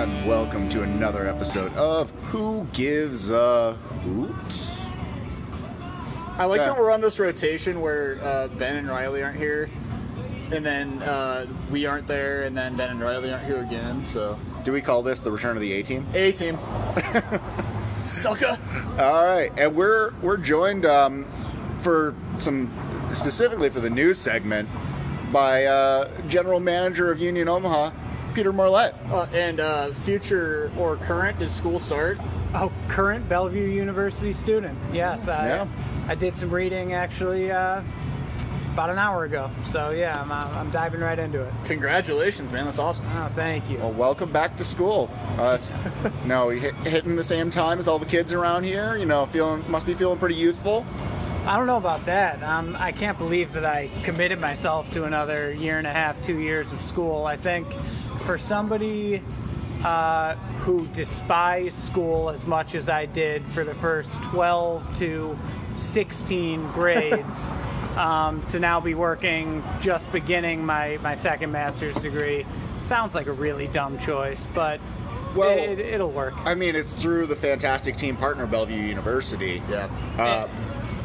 And welcome to another episode of Who Gives a Hoot? I like that we're on this rotation where uh, Ben and Riley aren't here, and then uh, we aren't there, and then Ben and Riley aren't here again. So Do we call this the return of the A team? A team, sucker. All right, and we're we're joined um, for some specifically for the news segment by uh, General Manager of Union Omaha, Peter Marlette. Uh, and uh, future or current does school start. Oh, current Bellevue University student. Yes, I, Yeah. I did some reading actually uh, about an hour ago. So yeah, I'm, uh, I'm diving right into it. Congratulations, man. That's awesome. Oh, thank you. Well, welcome back to school. Uh, no, hit, hitting the same time as all the kids around here. You know, feeling must be feeling pretty youthful. I don't know about that. Um, I can't believe that I committed myself to another year and a half, two years of school. I think for somebody uh, who despised school as much as I did for the first 12 to 16 grades, um, to now be working just beginning my, my second master's degree sounds like a really dumb choice, but Well- it, it'll work. I mean, it's through the fantastic team partner Bellevue University. Yeah. Uh,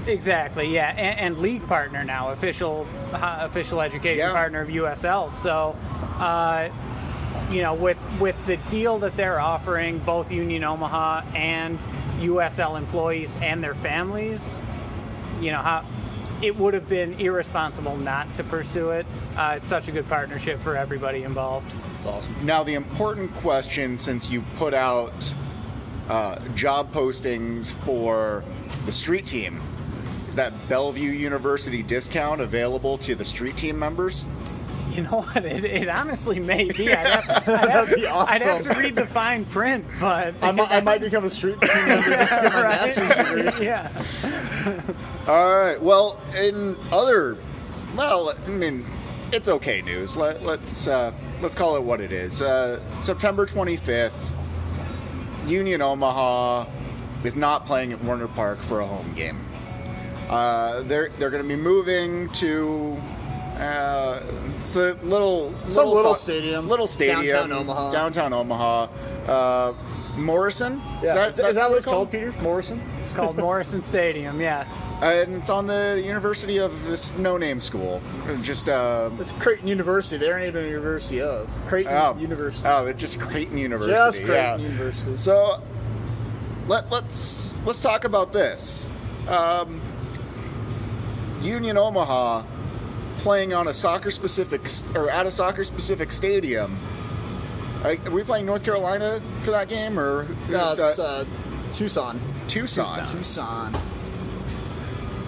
Exactly, yeah, and, and league partner now, official uh, official education Yeah. partner of USL. So, uh, you know, with with the deal that they're offering both Union Omaha and USL employees and their families, you know how it would have been irresponsible not to pursue it. Uh, it's such a good partnership for everybody involved. It's awesome. Now, the important question, since you put out uh, job postings for the street team, is that Bellevue University discount available to the street team members? You know what? It, it honestly may be. I'd have, I'd have- That'd be I'd have to read the fine print, but I might, I might become a street team member just to get my Right? master's degree. yeah. All right. Well, in other, well, I mean, it's okay news. Let, let's uh, let's call it what it is. Uh, September 25th, Union Omaha is not playing at Werner Park for a home game. Uh, they're they're going to be moving to uh, it's a little Some little so- stadium. little stadium Downtown Omaha. downtown Omaha. Uh, Morrison. Yeah. Is that, is that what it's it's called, Peter? Morrison. It's called Morrison Stadium, yes. and it's on the University of this no-name school. Just uh, It's Creighton University. They aren't even a university of Creighton oh, University. Oh, it's just Creighton University. Just Creighton yeah. University. So let let's let's talk about this. Um, Union Omaha playing on a soccer-specific or at a soccer-specific stadium. Are are we playing North Carolina for that game or No, it's uh, uh, Tucson. Tucson? Tucson.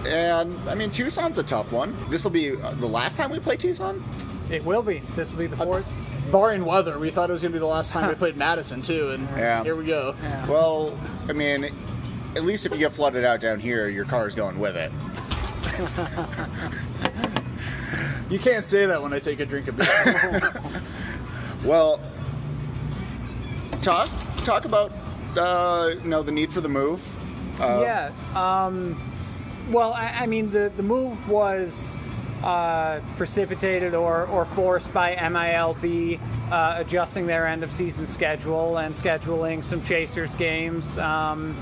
And I mean, Tucson's a tough one. This will be uh, the last time we play Tucson. It will be. This will be the fourth. Barring weather, we thought it was going to be the last time we played Madison too, and Yeah. here we go. Yeah. Well, I mean, at least if you get flooded out down here, your car's going with it. You can't say that when I take a drink of beer. Well, talk talk about uh, you know the need for the move. Uh, yeah. Um, well, I, I mean, the, the move was uh, precipitated or, or forced by MILB uh, adjusting their end of season schedule and scheduling some Chasers games um,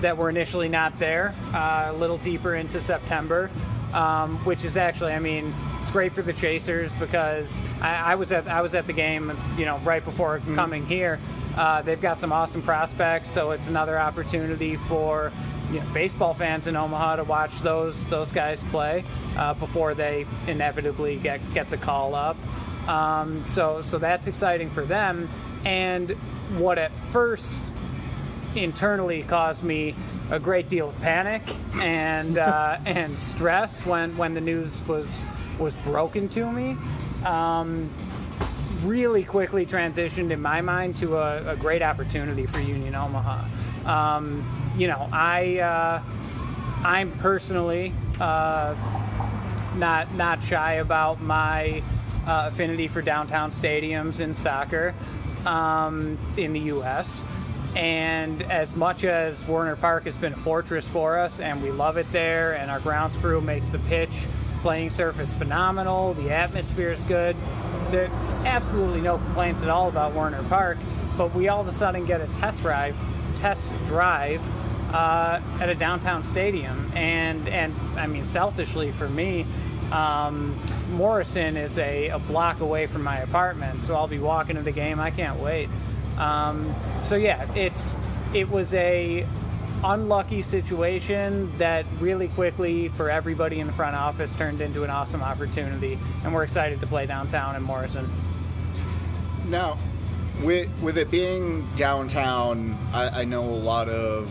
that were initially not there uh, a little deeper into September, um, which is actually, I mean, it's great for the Chasers because I, I was at I was at the game, you know, right before coming here. Uh, they've got some awesome prospects, so it's another opportunity for you know, baseball fans in Omaha to watch those those guys play uh, before they inevitably get get the call up. Um, so so that's exciting for them. And what at first internally caused me a great deal of panic and uh, and stress when when the news was was broken to me. Um, really quickly transitioned in my mind to a, a great opportunity for Union Omaha. Um, you know, I uh, I'm personally uh, not not shy about my uh, affinity for downtown stadiums in soccer um, in the U.S. And as much as Werner Park has been a fortress for us, and we love it there, and our grounds crew makes the pitch playing surface phenomenal, the atmosphere is good. There absolutely no complaints at all about Werner Park. but we all of a sudden get a test drive, test drive uh, at a downtown stadium, and and I mean selfishly for me, um, Morrison is a, a block away from my apartment, so I'll be walking to the game. I can't wait. Um, so yeah, it's it was a unlucky situation that really quickly for everybody in the front office turned into an awesome opportunity, and we're excited to play downtown in Morrison. Now, with with it being downtown, I, I know a lot of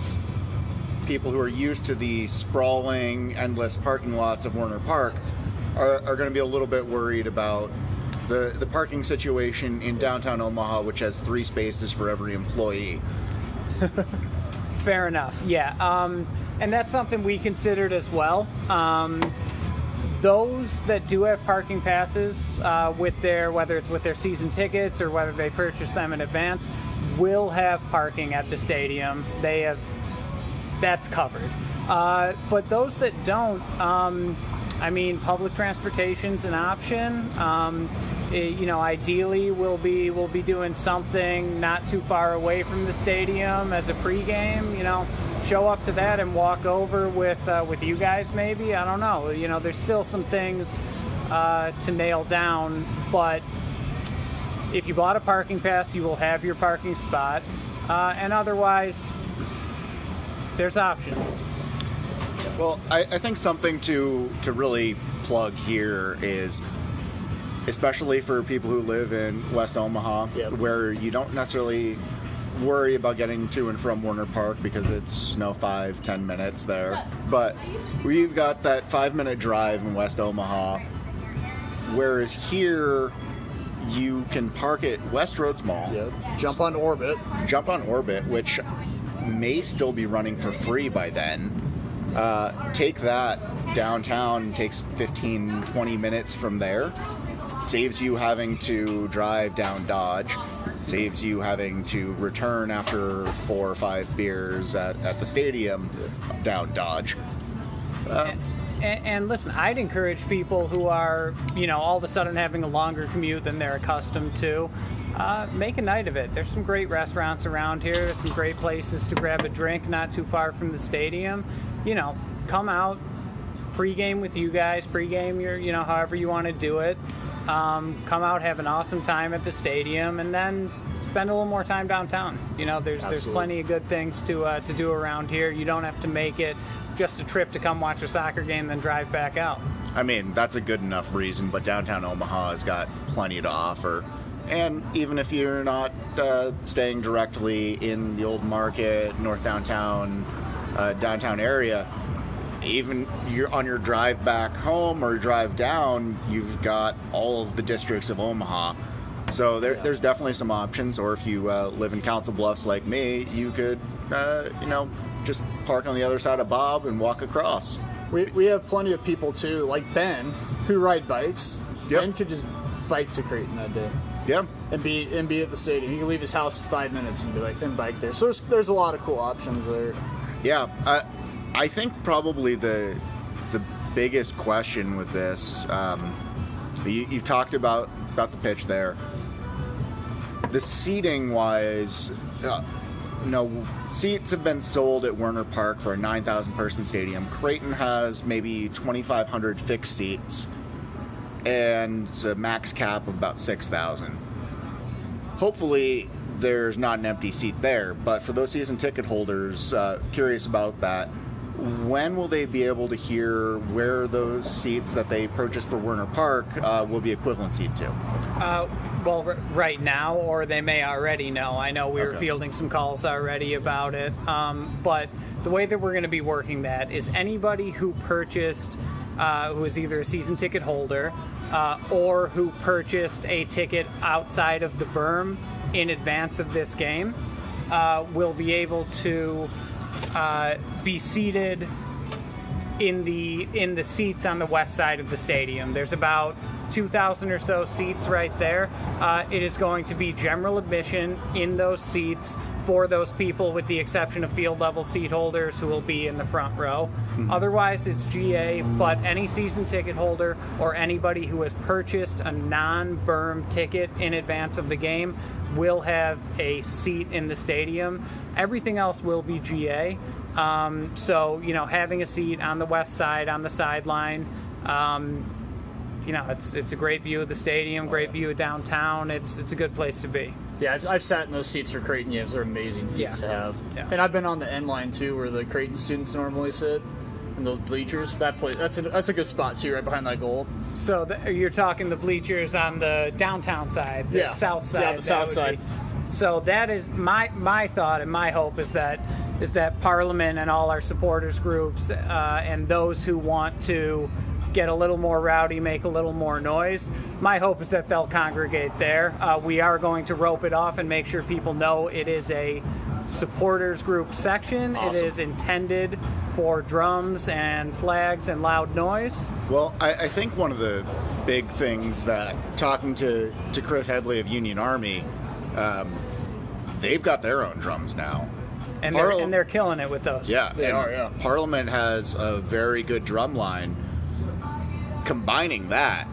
people who are used to the sprawling, endless parking lots of Werner Park are, are going to be a little bit worried about the the parking situation in downtown Omaha, which has three spaces for every employee. Fair enough. Yeah, um, and that's something we considered as well. Um, those that do have parking passes uh, with their whether it's with their season tickets or whether they purchase them in advance will have parking at the stadium. They have that's covered. Uh, but those that don't, um, I mean, public transportation's an option. Um, you know, ideally, we'll be we'll be doing something not too far away from the stadium as a pregame. You know, show up to that and walk over with uh, with you guys. Maybe I don't know. You know, there's still some things uh, to nail down, but if you bought a parking pass, you will have your parking spot, uh, and otherwise, there's options. Well, I, I think something to to really plug here is, especially for people who live in West Omaha, Yep. where you don't necessarily worry about getting to and from Werner Park because it's you know five ten minutes there, but we've got that five minute drive in West Omaha, whereas here you can park at Westroads Mall Yeah. Jump on orbit. jump on orbit which may still be running for free by then uh, take that downtown takes 15 20 minutes from there saves you having to drive down dodge saves you having to return after four or five beers at, at the stadium down dodge uh, And, and listen, I'd encourage people who are, you know, all of a sudden having a longer commute than they're accustomed to, uh, make a night of it. There's some great restaurants around here. There's some great places to grab a drink not too far from the stadium. You know, come out, pregame with you guys, pregame your, you know, however you want to do it. Um, come out, have an awesome time at the stadium, and then spend a little more time downtown. You know, there's there's plenty of good things to uh, to do around here. You don't have to make it just a trip to come watch a soccer game, then drive back out. I mean, that's a good enough reason, but downtown Omaha has got plenty to offer. And even if you're not uh, staying directly in the old market, north downtown, uh, downtown area, even you're on your drive back home or drive down, you've got all of the districts of Omaha. So there, Yeah. there's definitely some options. Or if you uh, live in Council Bluffs like me, you could, uh, you know, just park on the other side of Bob and walk across. We, we have plenty of people too, like Ben, who ride bikes. Yep. Ben could just bike to Creighton that day Yeah. and be and be at the stadium. He can leave his house five minutes and be like and bike there. So there's, there's a lot of cool options there. Yeah, I, I think probably the the biggest question with this, um, you, you've talked about about the pitch there. The seating wise, uh, you know, seats have been sold at Werner Park for a 9,000 person stadium. Creighton has maybe 2,500 fixed seats and a max cap of about 6,000 hopefully there's not an empty seat there. But for those season ticket holders, uh, curious about that. When will they be able to hear where those seats that they purchased for Werner Park uh, will be equivalency to? Uh, well, r- right now, or they may already know. I know we were Okay. fielding some calls already about it. Um, but the way that we're going to be working that is anybody who purchased, uh, who is either a season ticket holder uh, or who purchased a ticket outside of the berm in advance of this game uh, will be able to uh, be seated in the in the seats on the west side of the stadium. There's about 2,000 or so seats right there. Uh, it is going to be general admission in those seats for those people, with the exception of field level seat holders who will be in the front row. Otherwise, it's GA. But any season ticket holder or anybody who has purchased a non-berm ticket in advance of the game will have a seat in the stadium. Everything else will be GA. Um, so you know, having a seat on the west side on the sideline. Um, you know, it's it's a great view of the stadium, great view of downtown. It's it's a good place to be. Yeah, I've, I've sat in those seats for Creighton games. They're amazing seats Yeah. to have. Yeah. And I've been on the end line too, where the Creighton students normally sit, and those bleachers. That place, that's a that's a good spot too, right behind that goal. So the, you're talking the bleachers on the downtown side, the Yeah. south side. Yeah, the south side. be- So that is my my thought and my hope is that is that Parliament and all our supporters groups uh, and those who want to get a little more rowdy, make a little more noise. My hope is that they'll congregate there. Uh, we are going to rope it off and make sure people know it is a supporters group section. Awesome. It is intended for drums and flags and loud noise. Well, I, I think one of the big things that talking to, to Chris Headley of Union Army, um, they've got their own drums now. And Parl- they're, and they're killing it with those. Yeah, They and are, yeah. Parliament has a very good drum line. Combining that,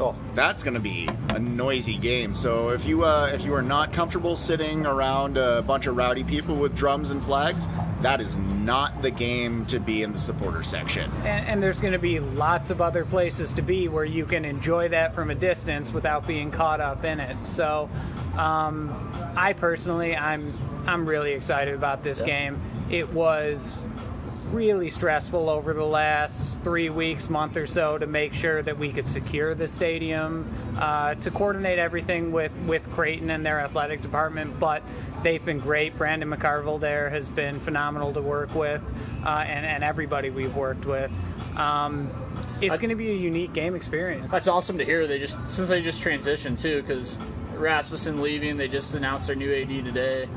Oh, that's going to be a noisy game. So if you uh, if you are not comfortable sitting around a bunch of rowdy people with drums and flags, that is not the game to be in the supporter section. And, and there's going to be lots of other places to be where you can enjoy that from a distance without being caught up in it. So, um, I personally, I'm I'm really excited about this game. It was really stressful over the last three weeks, month or so, to make sure that we could secure the stadium, uh, to coordinate everything with with Creighton and their athletic department. But they've been great. Brandon McCarville there has been phenomenal to work with, uh, and and everybody we've worked with. Um, it's going to be a unique game experience. that's awesome to hear. They just since they just transitioned too, because Rasmussen leaving, they just announced their new AD today.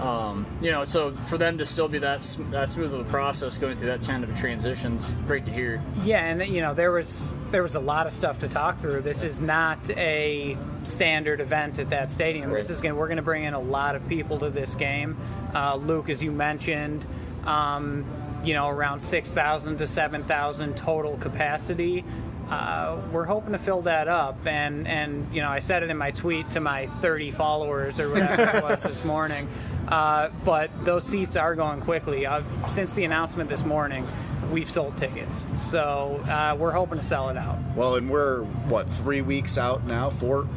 Um, you know, so for them to still be that that smooth of a process going through that kind of a transition's great to hear. Yeah, and you know there was there was a lot of stuff to talk through. This is not a standard event at that stadium. This is going we're going to bring in a lot of people to this game. Uh, Luke, as you mentioned, um, you know around six thousand to seven thousand total capacity. Uh, we're hoping to fill that up, and and you know I said it in my tweet to my 30 followers or whatever it was this morning. Uh, but those seats are going quickly. Uh, since the announcement this morning, we've sold tickets. So uh, we're hoping to sell it out. Well, and we're what three weeks out now? Four?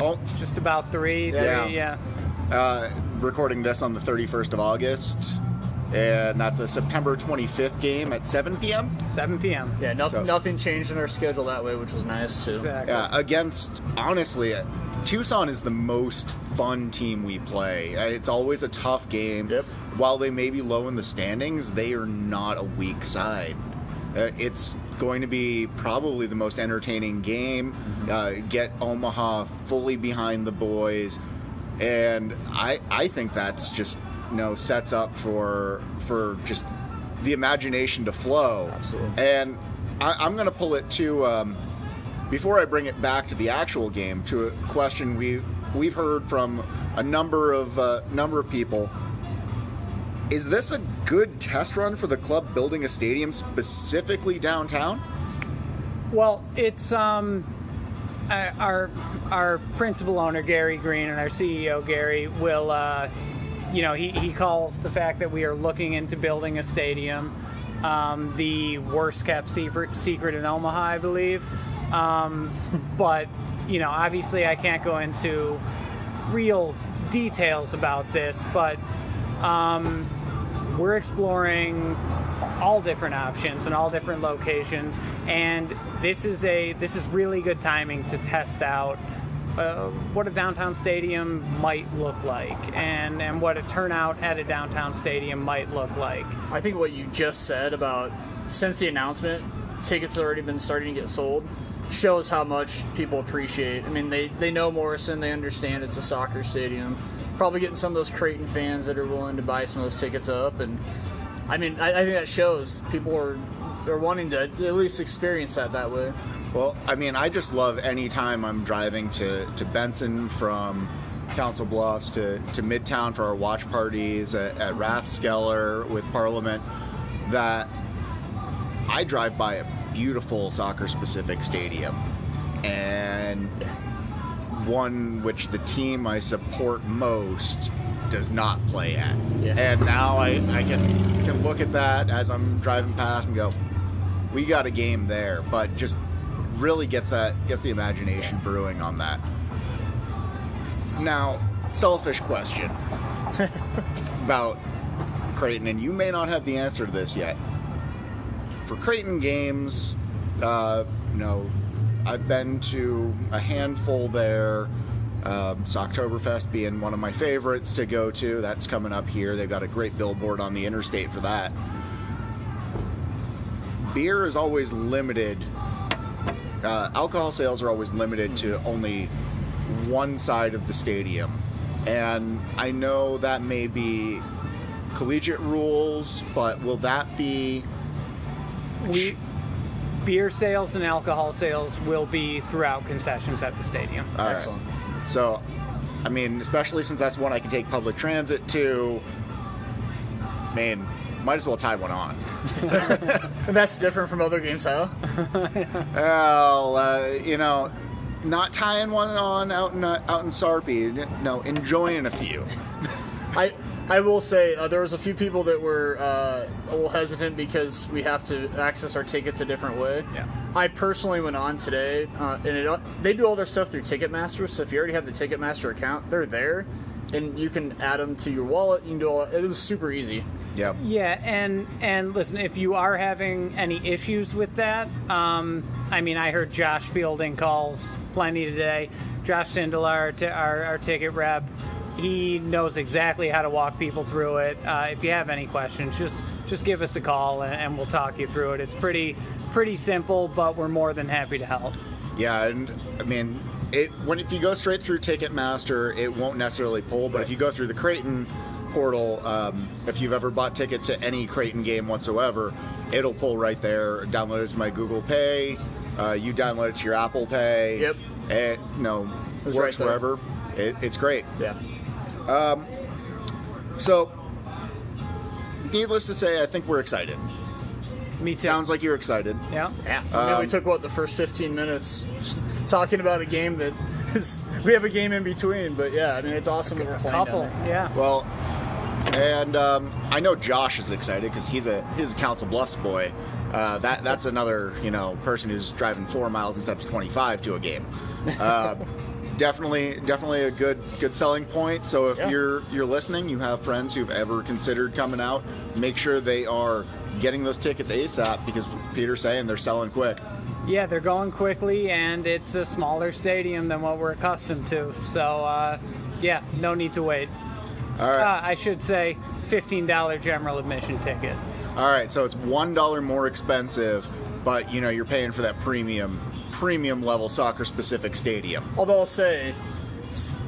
Oh, Just about three, Yeah. three, yeah. uh, recording this on the 31st of August, and that's a September 25th game at 7 p.m. 7 p.m. Yeah, nothing So- nothing changed in our schedule that way, which was nice too. Exactly. Yeah, against honestly, uh, Tucson is the most fun team we play. Uh, It's always a tough game. Yep. While they may be low in the standings, they are not a weak side. Uh, it's going to be probably the most entertaining game. Uh, get Omaha fully behind the boys, and I I think that's just you know sets up for for just the imagination to flow. Absolutely. And I, I'm going to pull it to. Um, before I bring it back to the actual game, to a question we we've heard from a number of uh, number of people. Is this a good test run for the club building a stadium specifically downtown? Well, it's um, uh, our our principal owner Gary Green and our CEO Gary will, uh, you know, he, he calls the fact that we are looking into building a stadium um, the worst kept secret secret in Omaha, I believe. Um, but you know, obviously, I can't go into real details about this, but um, we're exploring all different options and all different locations and this is a this is really good timing to test out what a downtown stadium might look like and and what a turnout at a downtown stadium might look like I think what you just said about since the announcement, tickets have already been starting to get sold, shows how much people appreciate. I mean, they they know Morrison, they understand it's a soccer stadium. Probably getting some of those Creighton fans that are willing to buy some of those tickets up, and I mean, I, I think that shows people are are wanting to at least experience that that way. Well, I mean, I just love any time I'm driving to, to Benson from Council Bluffs to, to Midtown for our watch parties at, at Rathskeller with Parliament that I drive by a beautiful soccer specific stadium. And one which the team I support most does not play at. Yeah. And now I, I can can look at that as I'm driving past and go, we got a game there, but just really gets that gets the imagination brewing on that. Now, selfish question about Creighton, and you may not have the answer to this yet. For Creighton games, uh, you know, I've been to a handful there. Um, Socktoberfest being one of my favorites to go to. That's coming up here. They've got a great billboard on the interstate for that. Beer is always limited. Uh, alcohol sales are always limited to only one side of the stadium. And I know that may be collegiate rules, but will that be We beer sales and alcohol sales will be throughout concessions at the stadium. All right. Excellent. So, I mean, especially since that's one I can take public transit to. Man, might as well tie one on. That's different from other games, huh? Well, uh, you know, not tying one on out in uh, out in Sarpy. No, enjoying a few. I I will say uh, there was a few people that were uh, a little hesitant because we have to access our tickets a different way. Yeah. I personally went on today, uh, and it, they do all their stuff through Ticketmaster. So if you already have the Ticketmaster account, they're there, and you can add them to your wallet. You can do all. It was super easy. Yeah. Yeah, and and listen, if you are having any issues with that, um, I mean, I heard Josh fielding calls plenty today. Josh Sindel, our, t- our our ticket rep, he knows exactly how to walk people through it. Uh, if you have any questions, just just give us a call and, and we'll talk you through it. It's pretty pretty simple, but we're more than happy to help. Yeah, and I mean, it when if you go straight through Ticketmaster, it won't necessarily pull. But if you go through the Creighton portal, um, if you've ever bought tickets to any Creighton game whatsoever, it'll pull right there. Download it to my Google Pay. Uh, you download it to your Apple Pay. Yep. It you know It's works right wherever. It, it's great. Yeah. So, needless to say, I think we're excited. Me too. Sounds like you're excited. yeah. Yeah. I mean, we Um, took what the first 15 minutes just talking about a game that is. We have a game in between, but yeah, I mean, it's awesome that we're playing Couple. down there. Yeah. Well, and um, I know Josh is excited because he's a he's a Council Bluffs boy. Uh, that that's another you know person who's driving four miles instead of 25 to a game. Uh, definitely, definitely a good good selling point. So if Yeah. you're you're listening, you have friends who've ever considered coming out, make sure they are getting those tickets ASAP because Peter's saying they're selling quick. Yeah, they're going quickly, and it's a smaller stadium than what we're accustomed to. So, uh, yeah, no need to wait. All right. Uh, I should say $15 general admission ticket. All right, so it's one dollar more expensive, but you know you're paying for that premium premium level soccer specific stadium. Although I'll say,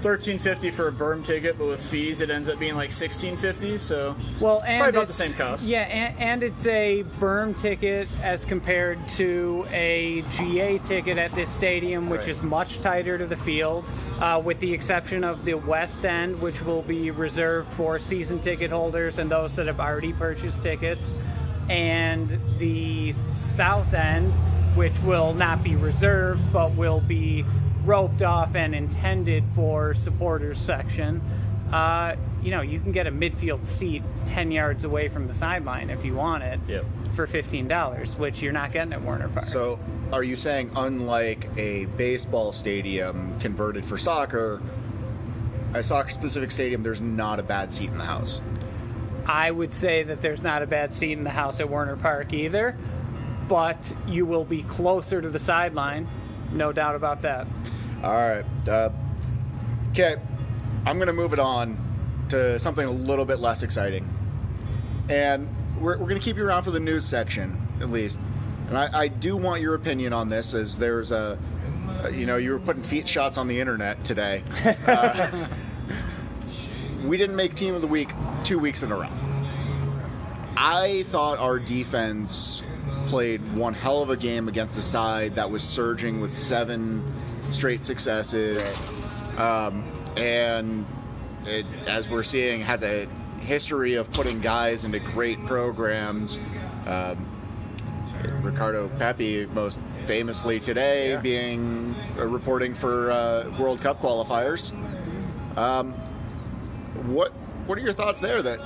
it's 13.50 for a berm ticket, but with fees, it ends up being like 16.50. So Well, and Probably about the same cost. Yeah, and, and it's a berm ticket as compared to a GA ticket at this stadium, which Right. is much tighter to the field, uh, with the exception of the west end, which will be reserved for season ticket holders and those that have already purchased tickets, and the south end, which will not be reserved but will be roped off and intended for supporters section. Uh, you know, you can get a midfield seat 10 yards away from the sideline if you want it Yep. for $15, which you're not getting at Werner Park. So, are you saying unlike a baseball stadium converted for soccer, a soccer specific stadium, there's not a bad seat in the house? I would say that there's not a bad seat in the house at Werner Park either, but you will be closer to the sideline, no doubt about that. All right. Uh, okay, I'm going to move it on to something a little bit less exciting. And we're, we're going to keep you around for the news section, at least. And I, I do want your opinion on this, as there's a, uh, you know, you were putting feet shots on the internet today. Uh, we didn't make team of the week two weeks in a row. I thought our defense played one hell of a game against a side that was surging with seven straight successes, um, and it, as we're seeing, has a history of putting guys into great programs. Um, Ricardo Pepi, most famously today, Yeah. being uh, reporting for uh, World Cup qualifiers. Um, what what are your thoughts there? That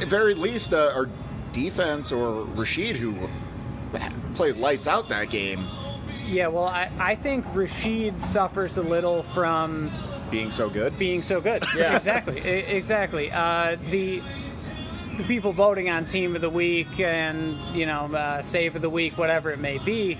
at very least uh, our defense or Rashid, who played lights out that game, Yeah, well, I, I think Rashid suffers a little from being so good. being so good. Yeah. exactly, exactly. Uh, the the people voting on team of the week and you know uh, save of the week, whatever it may be,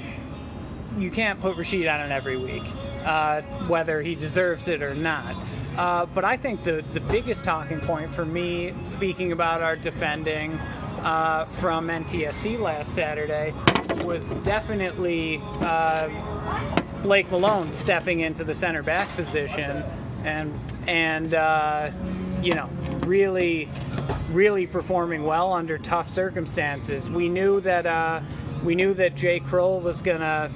you can't put Rashid on it every week, uh, whether he deserves it or not. Uh, but I think the the biggest talking point for me, speaking about our defending uh, from NTSC last Saturday, was definitely. Uh, Blake Malone stepping into the center back position and and uh, you know really really performing well under tough circumstances. We knew that uh, we knew that Jay Kroll was gonna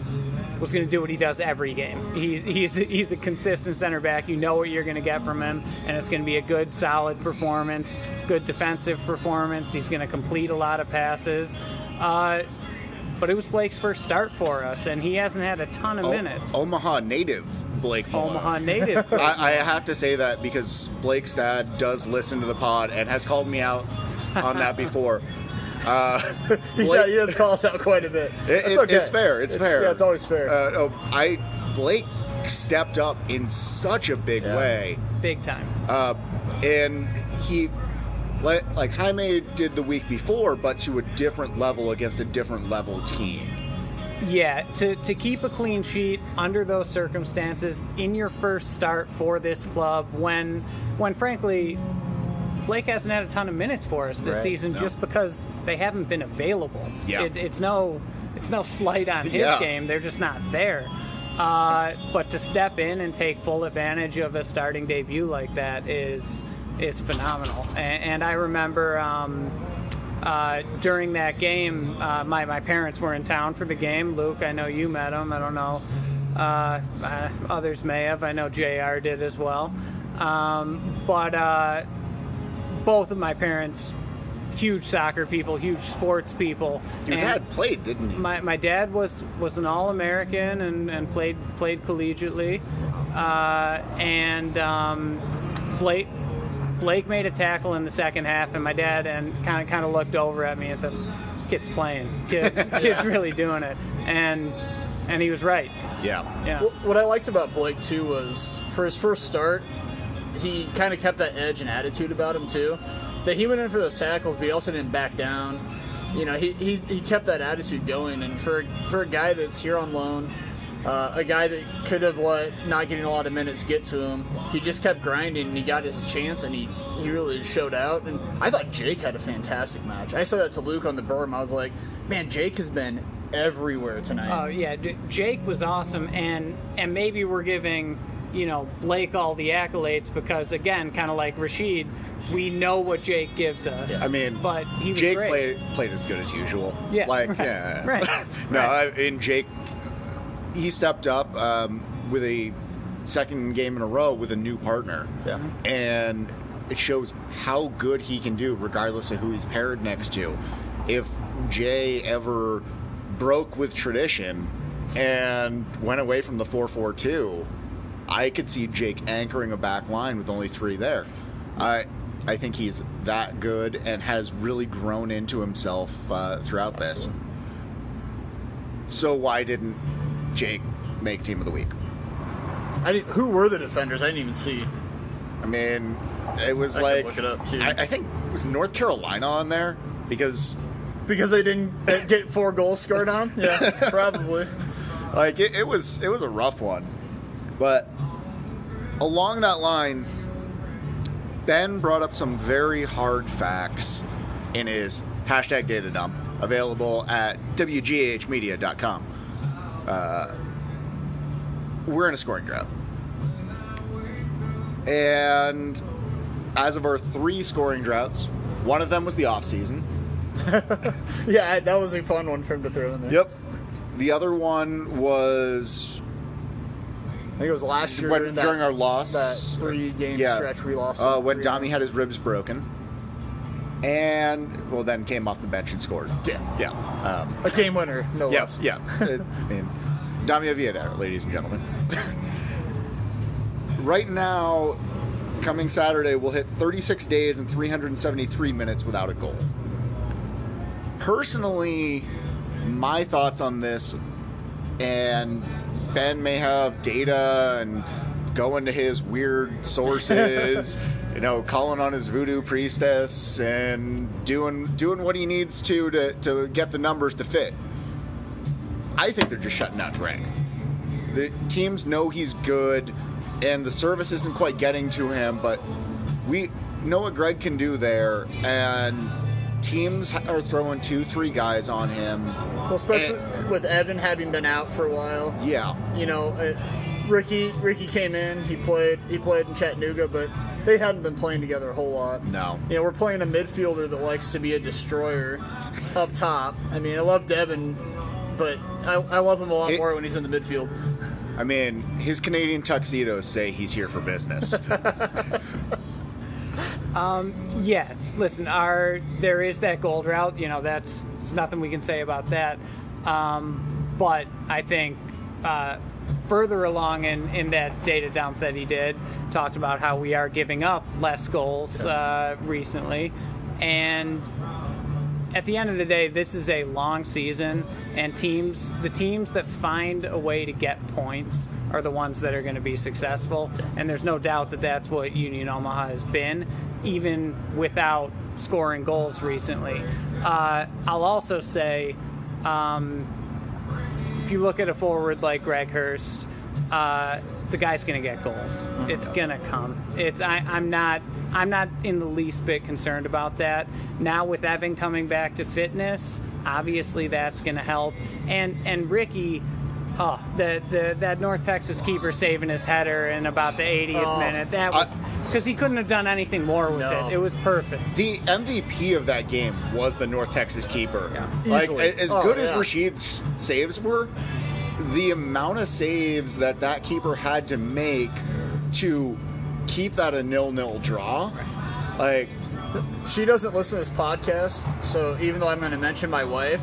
was gonna do what he does every game. He, he's he's a consistent center back. You know what you're gonna get from him, and it's gonna be a good solid performance, good defensive performance. He's gonna complete a lot of passes. Uh, but it was Blake's first start for us, and he hasn't had a ton of O- minutes. Omaha native Blake Malone. Omaha native. I, I have to say that because Blake's dad does listen to the pod and has called me out on that before. Uh, yeah, Blake- he does call us out quite a bit. It- That's it- okay. It's fair. It's, fair. Yeah, it's always fair. Uh, oh, I Blake stepped up in such a big Yeah. way, Big time. uh, and he like, like Jaime did the week before, but to a different level against a different level team. Yeah, to, to keep a clean sheet under those circumstances in your first start for this club, when when frankly Blake hasn't had a ton of minutes for us this Right, season, no. just because they haven't been available. Yeah. It, it's no it's no slight on his Yeah. game; they're just not there. Uh, but to step in and take full advantage of a starting debut like that is is phenomenal. And, and I remember. Um, uh, during that game, uh, my, my parents were in town for the game. Luke, I know you met him. I don't know. Uh, uh, others may have. I know JR did as well. Um, but uh, both of my parents, huge soccer people, huge sports people. Your and dad played, didn't he? my, my dad was, was an All American and, and played played collegiately. Uh, and um, Blake Blake made a tackle in the second half, and my dad and kind of kind of looked over at me and said, "Kid's playing. Kid's, kid's really doing it." And and he was right. yeah. Yeah. Well, what I liked about Blake too was for his first start, he kind of kept that edge and attitude about him too. That he went in for those tackles, but he also didn't back down. You know, he, he, he kept that attitude going, and for for a guy that's here on loan, uh, a guy that could have let not getting a lot of minutes get to him, he just kept grinding, and he got his chance, and he he really showed out. And I thought Jake had a fantastic match. I said that to Luke on the berm. I was like, man, Jake has been everywhere tonight. Oh yeah, Jake was awesome, and and maybe we're giving you know Blake all the accolades because again, kind of like Rashid, we know what Jake gives us. I mean, but he was Jake great. played played as good as usual. Yeah, like right, yeah, right, no, right. I, and Jake, he stepped up um, with a second game in a row with a new partner. Yeah. and it shows how good he can do, regardless of who he's paired next to. If Jay ever broke with tradition and went away from the 4-4-2, I could see Jake anchoring a back line with only three there. I I think he's that good and has really grown into himself uh, throughout this. So why didn't Jake make team of the week? I didn't, who were the defenders? I didn't even see. I mean, it was I like look it up, too. I, I think was North Carolina on there because Because they didn't get four goals scored on them? Yeah, probably. like it, it was it was a rough one, but along that line, Ben brought up some very hard facts in his hashtag data dump available at wghmedia.com. Uh, we're in a scoring drought. And as of our three scoring droughts, one of them was the off season. Yeah, that was a fun one for him to throw in there. Yep. The other one was I think it was last year when, during, that, during our loss. that three game yeah, stretch we lost. Uh, when Dami had his ribs broken. and well, then came off the bench and scored. Yeah. Yeah. Um, A game winner, no yes. less. Yeah. It- I mean, Damia Viader, ladies and gentlemen. right now, coming Saturday, we'll hit 36 days and 373 minutes without a goal. Personally, my thoughts on this, and Ben may have data and going to his weird sources, you know, calling on his voodoo priestess and doing doing what he needs to to, to get the numbers to fit. I think they're just shutting out Greg. The teams know he's good, and the service isn't quite getting to him, but we know what Greg can do there, and teams are throwing two, three guys on him. Well, especially with Evan having been out for a while. Yeah, You know, uh, Ricky Ricky came in. He played he played in Chattanooga, but they hadn't been playing together a whole lot. no. You know, we're playing a midfielder that likes to be a destroyer up top. I mean, I love Devin, but I, I love him a lot It- more when he's in the midfield. I mean, his Canadian tuxedos say he's here for business. Yeah, listen, our there is that gold route. You know, that's there's nothing we can say about that. Um, but I think uh, further along in, in that data dump that he did, talked about how we are giving up less goals uh, recently, and at the end of the day, this is a long season, and teams, the teams that find a way to get points, are the ones that are going to be successful. And there's no doubt that that's what Union Omaha has been, even without scoring goals recently. Uh, I'll also say, um, if you look at a forward like Greg Hurst, uh, the guy's going to get goals. It's going to come. It's I, I'm not I'm not in the least bit concerned about that. Now with Evan coming back to fitness, obviously that's going to help. And and Ricky. Oh, the, the that North Texas keeper saving his header in about the 80th Oh, minute. That was because he couldn't have done anything more with No. it. It was perfect. the MVP of that game was the North Texas keeper. Yeah. Like Easily. a- as Oh, good as. Rashid's saves were, the amount of saves that that keeper had to make to keep that a nil-nil draw, like She doesn't listen to this podcast, so even though I'm going to mention my wife,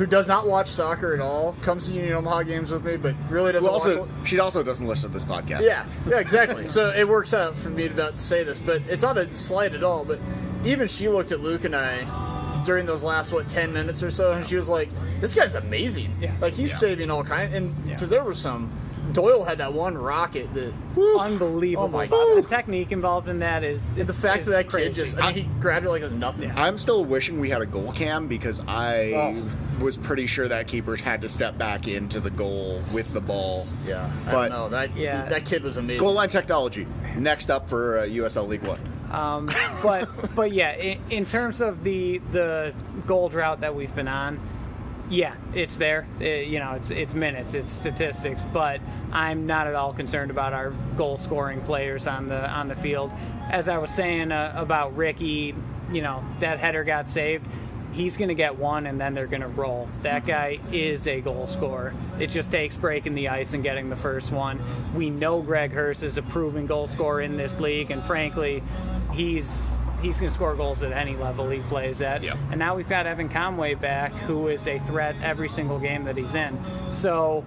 who does not watch soccer at all, comes to Union Omaha games with me, but really doesn't who also watch. she also doesn't listen to this podcast. Yeah, yeah, exactly. so it works out for me to about to say this, but it's not a slight at all. But even she looked at Luke and I during those last what ten minutes or so, and she was like, "This guy's amazing. Yeah. Like he's Yeah. saving all kind." And Yeah. because there were some, Doyle had that one rocket that Unbelievable. Oh my God. The technique involved in that is the fact is that that crazy. kid just, I mean, he grabbed it like it was nothing. Yeah. I'm still wishing we had a goal cam because I Oh. Was pretty sure that keeper had to step back into the goal with the ball. Yeah, I But- don't know that. Yeah. that kid was amazing. Goal line technology. Next up for uh, USL League One. Um, but but yeah, in, in terms of the the gold route that we've been on, yeah, it's there. Uh, you know, it's it's minutes, it's statistics, but I'm not at all concerned about our goal scoring players on the on the field. As I was saying uh, about Ricky, you know, that header got saved. He's going to get one, and then they're going to roll. That mm-hmm. guy is a goal scorer. It just takes breaking the ice and getting the first one. We know Greg Hurst is a proven goal scorer in this league, and frankly, he's he's going to score goals at any level he plays at. Yep. And now we've got Evan Conway back, who is a threat every single game that he's in. So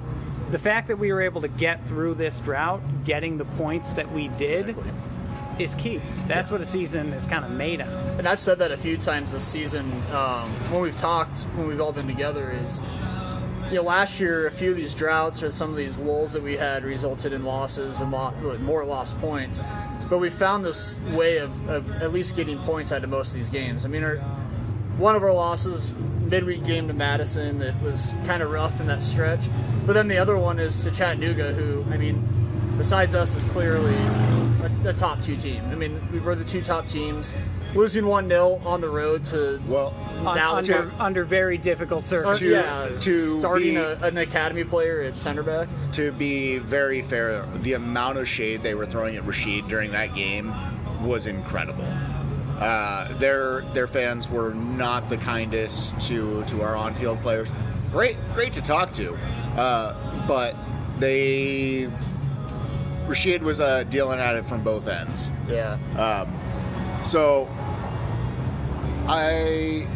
the fact that we were able to get through this drought, getting the points that we did, Exactly. Is key. That's what a season is kind of made on. and I've said that a few times this season um, when we've talked, when we've all been together, is you know last year a few of these droughts or some of these lulls that we had resulted in losses and lo- more lost points, but we found this way of, of at least getting points out of most of these games. I mean, our, one of our losses midweek game to Madison it was kind of rough in that stretch, but then the other one is to Chattanooga, who I mean, besides us is clearly a, a top two team. I mean, we were the two top teams. Losing one 0 on the road to Well, Un- now it's under under very difficult uh, circumstances. yeah, to starting be- a, an academy player at center back. to be very fair, the amount of shade they were throwing at Rashid during that game was incredible. Uh, their their fans were not the kindest to to our on-field players. Great, great to talk to, uh, but they Rashid was uh, dealing at it from both ends. Yeah, Um, so I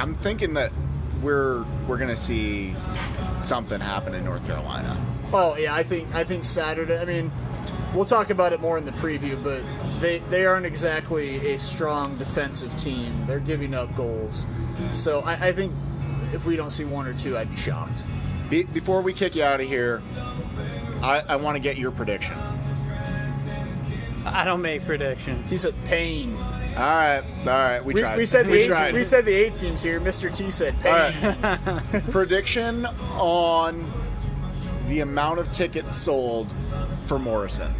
I'm thinking that we're we're gonna see something happen in North Carolina. Oh yeah, I think I think Saturday. I mean, we'll talk about it more in the preview, but they they aren't exactly a strong defensive team. They're giving up goals, so I, I think if we don't see one or two, I'd be shocked. Be, before we kick you out of here, I, I want to get your prediction. I don't make predictions. He said pain. All right, all right, we, We, tried. we said the we eight. tried. We said the eight teams here. Mr. T said pain. right. prediction on the amount of tickets sold for Morrison.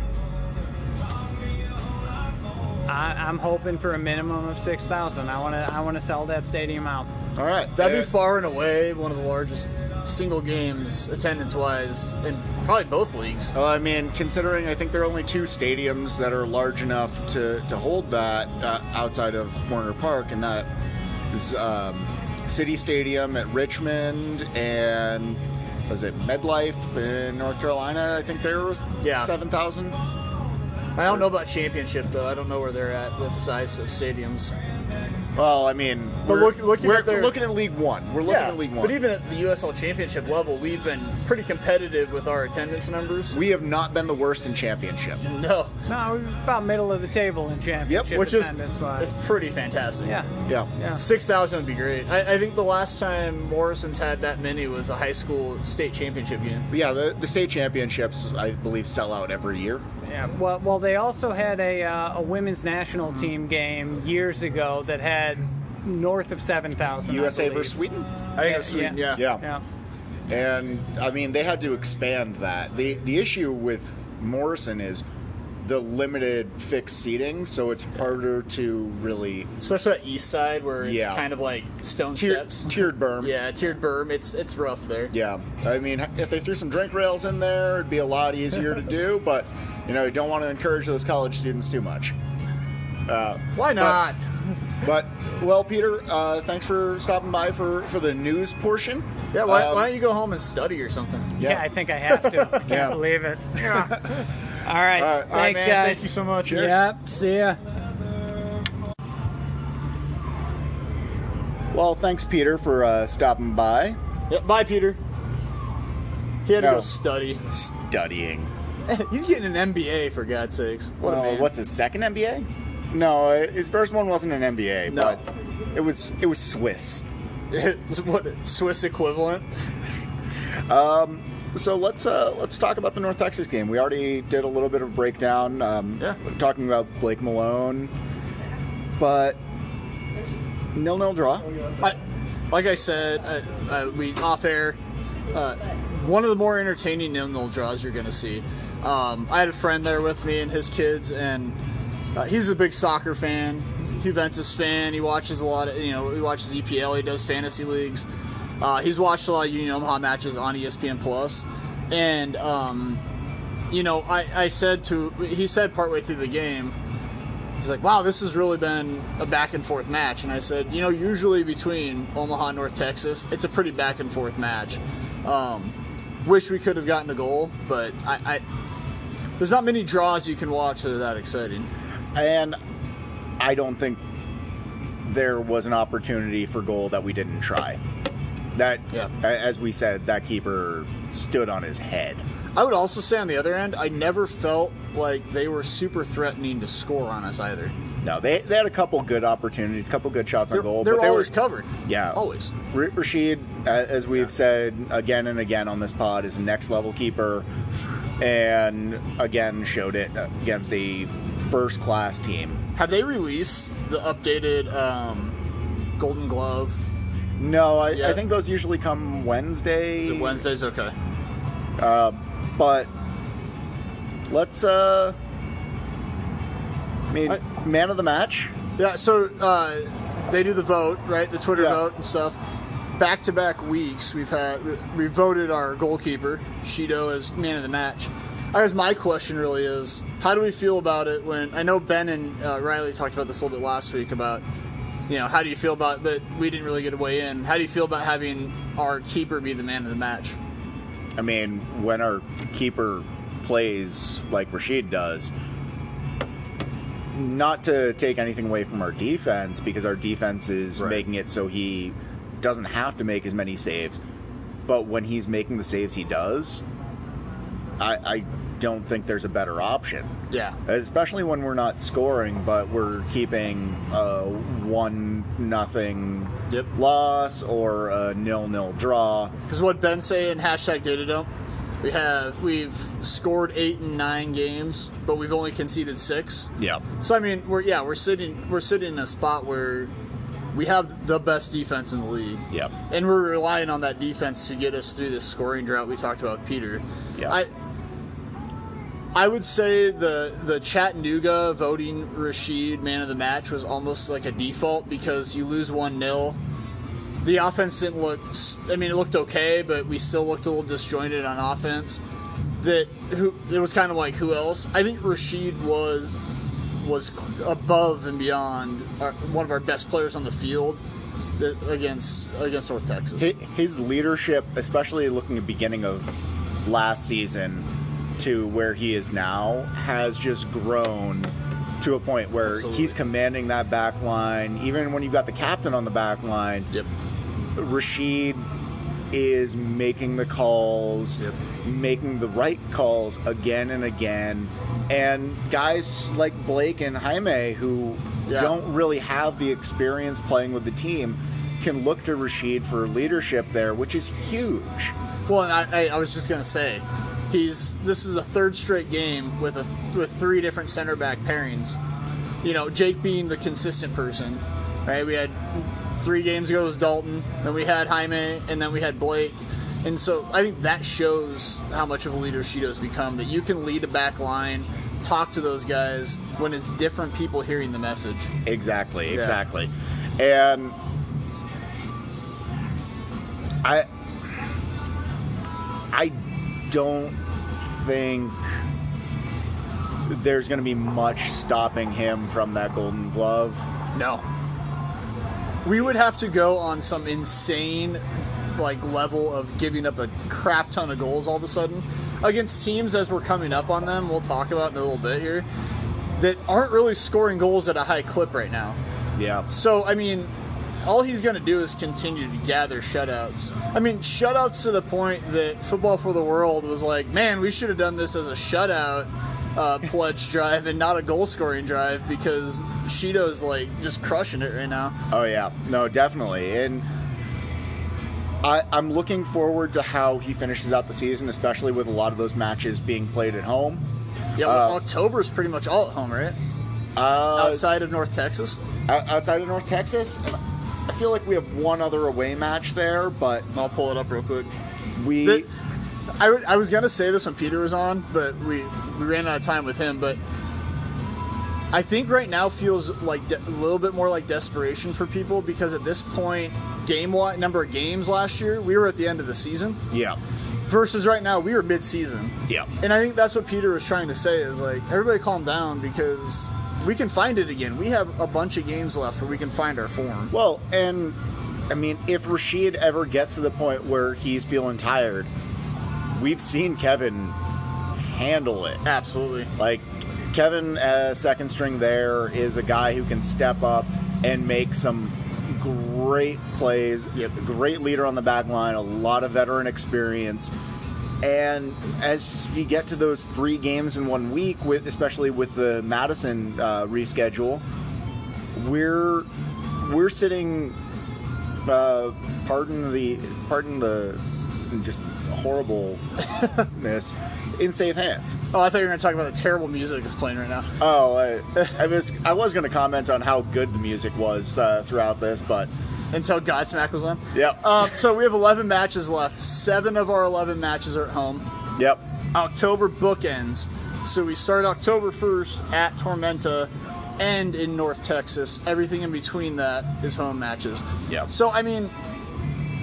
I, I'm hoping for a minimum of six thousand. I want to. I want to sell that stadium out. All right, That'd Uh, be far and away one of the largest single games attendance wise in probably both leagues. Well, I mean, considering I think there are only two stadiums that are large enough to, to hold that uh, outside of Werner Park, and that is um, City Stadium at Richmond and was it MedLife in North Carolina? I think there was Yeah. seven thousand. I don't know about championship though. I don't know where they're at with size of stadiums. Well, I mean, But we're, look- looking we're at their- looking at League One. We're looking at League One. but even at the USL championship level, we've been pretty competitive with our attendance numbers. we have not been the worst in championship. No, No, we're about middle of the table in championship which is attendance it's wise. pretty fantastic. Yeah, Yeah. yeah. Six thousand would be great. I, I think the last time Morrison's had that many was a high school state championship game. Yeah, the, the state championships, I believe, sell out every year. Yeah, well, well, they also had a uh, a women's national team game years ago that had north of seven thousand. USA versus Sweden. I think it's Sweden. Yeah. Yeah. Yeah. And I mean, they had to expand that. the The issue with Morrison is the limited fixed seating, so it's harder to really Especially that east side where it's Yeah. kind of like stone tier, steps. tiered berm. Yeah, tiered berm. It's it's rough there. Yeah, I mean, if they threw some drink rails in there, it'd be a lot easier to do. But you know, you don't want to encourage those college students too much. Uh, Why not? but well, Peter, uh, thanks for stopping by for for the news portion. yeah. Why, Um, why don't you go home and study or something? Yeah, I think I have to. I can't Yeah. believe it. Yeah. All right. All right. All right, Thanks, man. guys. Thank you so much. Cheers. Yep. See ya. Well, thanks, Peter, for uh, stopping by. Yeah, bye, Peter. He had to go study. Studying. He's getting an MBA for God's sakes. What a man. what's his second MBA? No, his first one wasn't an MBA, No. but it was it was Swiss. what Swiss equivalent? So let's uh, let's talk about the North Texas game. We already did a little bit of breakdown, um, Yeah. talking about Blake Malone, but nil nil draw. I, like I said, uh, uh, we off air. Uh, one of the more entertaining nil nil draws you're going to see. Um, I had a friend there with me and his kids, and uh, he's a big soccer fan, Juventus fan. He watches a lot of, you know, he watches EPL. He does fantasy leagues. Uh, he's watched a lot of Union Omaha matches on ESPN Plus, and um, you know, I, I said to he said partway through the game, he's like, "Wow, this has really been a back and forth match." And I said, "You know, usually between Omaha and North Texas, it's a pretty back and forth match. Um, wish we could have gotten a goal, but I, I there's not many draws you can watch that are that exciting." And I don't think there was an opportunity for goal that we didn't try. That, Yeah. as we said, that keeper stood on his head. I would also say on the other end, I never felt like they were super threatening to score on us either. No, they, they had a couple good opportunities, a couple good shots on They're, goal. they're but they always were, covered. Yeah. always. R- Rashid, as we've said again and again on this pod, is a next level keeper, and again showed it against a first class team. Have they released the updated um, Golden Glove? No, I, Yeah. I think those usually come Wednesday. Is it Wednesdays? Okay. But let's. uh I mean, I- man of the match. Yeah, so uh, they do the vote, right? The Twitter Yeah. vote and stuff. Back to back weeks, we've had we voted our goalkeeper Shido as man of the match. I guess my question really is, how do we feel about it when I know Ben and uh, Riley talked about this a little bit last week about, you know, how do you feel about, but we didn't really get a weigh in. How do you feel about having our keeper be the man of the match? I mean, when our keeper plays like Rashid does, not to take anything away from our defense because our defense is Right. making it so he doesn't have to make as many saves. But when he's making the saves he does, I, I don't think there's a better option. Yeah. Especially when we're not scoring, but we're keeping a one nothing Yep. loss or a nil nil draw. Because what Ben say in hashtag data dump, we have we've scored eight and nine games, but we've only conceded six. Yeah. So I mean, we're yeah, we're sitting we're sitting in a spot where we have the best defense in the league. Yep. And we're relying on that defense to get us through this scoring drought we talked about with Peter. Yeah. I I would say the the Chattanooga voting Rashid man of the match was almost like a default because you lose one 0 The offense didn't look. I mean, it looked okay, but we still looked a little disjointed on offense. That who it was kind of like who else? I think Rashid was was above and beyond our, one of our best players on the field uh, against against North Texas. His leadership, especially looking at the beginning of last season to where he is now, has just grown to a point where Absolutely. he's commanding that back line. Even when you've got the captain on the back line, Yep. Rashid is making the calls, Yep. making the right calls again and again. And guys like Blake and Jaime, who Yeah. don't really have the experience playing with the team, can look to Rashid for leadership there, which is huge. Well, and I, I, I was just gonna say, he's this is a third straight game with a with three different center back pairings. You know, Jake being the consistent person, right? We had three games ago was Dalton, then we had Jaime, and then we had Blake. And so I think that shows how much of a leader Shido's become. That you can lead a back line, talk to those guys when it's different people hearing the message. Exactly, Yeah. exactly. And I I don't think there's going to be much stopping him from that golden glove. No. We would have to go on some insane like level of giving up a crap ton of goals all of a sudden against teams as we're coming up on them, we'll talk about in a little bit here, that aren't really scoring goals at a high clip right now. Yeah. So, I mean, all he's going to do is continue to gather shutouts. I mean, shutouts to the point that Football for the World was like, man, we should have done this as a shutout uh, pledge drive and not a goal scoring drive because Shido's like just crushing it right now. Oh yeah, no, definitely, and I, I'm looking forward to how he finishes out the season, especially with a lot of those matches being played at home. Yeah, well, Uh, October is pretty much all at home, right? Uh, Outside of North Texas. outside of North Texas, I feel like we have one other away match there, but I'll pull it up real quick. we The- I, was gonna say this when Peter was on, but we we ran out of time with him. But I think right now feels like de- a little bit more like desperation for people because at this point, game wise, number of games last year, we were at the end of the season. yeah, Versus right now, we were mid-season. yeah, And I think that's what Peter was trying to say is like everybody calm down because we can find it again. We have a bunch of games left where we can find our form. Well, and I mean, if Rashid ever gets to the point where he's feeling tired, we've seen Kevin handle it. Absolutely. Like Kevin, as second string there, is a guy who can step up and make some great plays. Great leader on the back line, a lot of veteran experience. And as you get to those three games in one week, with especially with the Madison uh, reschedule, we're we're sitting. Uh, pardon the pardon the just horribleness in safe hands. Oh, I thought you were going to talk about the terrible music that's playing right now. Oh, I, I was I was going to comment on how good the music was uh, throughout this, but Until Godsmack was on. yep, Um, so we have 11 matches left. Seven of our 11 matches are at home. yep, October bookends. So we start October 1st at Tormenta and in North Texas. Everything in between that is home matches. Yep. So, I mean,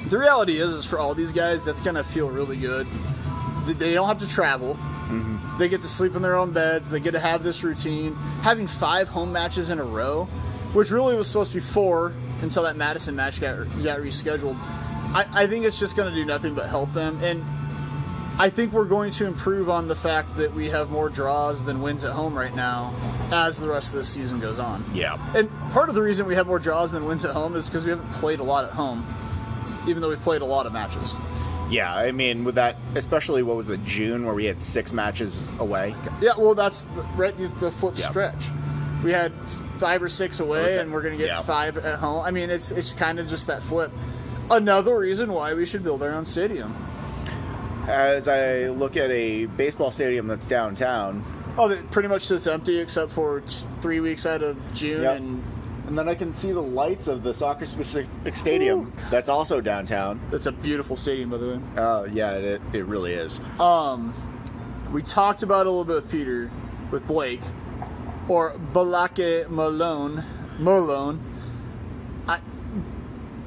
the reality is, is for all these guys, that's going to feel really good. They don't have to travel. They get to sleep in their own beds. They get to have this routine. Having five home matches in a row, which really was supposed to be four until that Madison match got got rescheduled. I, I think it's just going to do nothing but help them. And I think we're going to improve on the fact that we have more draws than wins at home right now as the rest of the season goes on. Yeah. And part of the reason we have more draws than wins at home is because we haven't played a lot at home, even though we've played a lot of matches. Yeah, I mean, with that, especially what was the June where we had six matches away. Yeah, well, that's the, right, the flip Yeah. stretch. We had five or six away, that? and we're going to get Yeah. five at home. I mean, it's it's kind of just that flip. Another reason why we should build our own stadium. As I look at a baseball stadium that's downtown, Oh, that pretty much sits empty except for t- three weeks out of June, Yep. and and then I can see the lights of the soccer specific stadium that's also downtown. that's a beautiful stadium, by the way. Oh, yeah, it, it really is. Um, we talked about it a little bit with Peter, with Blake, or Balake Malone. Malone. I,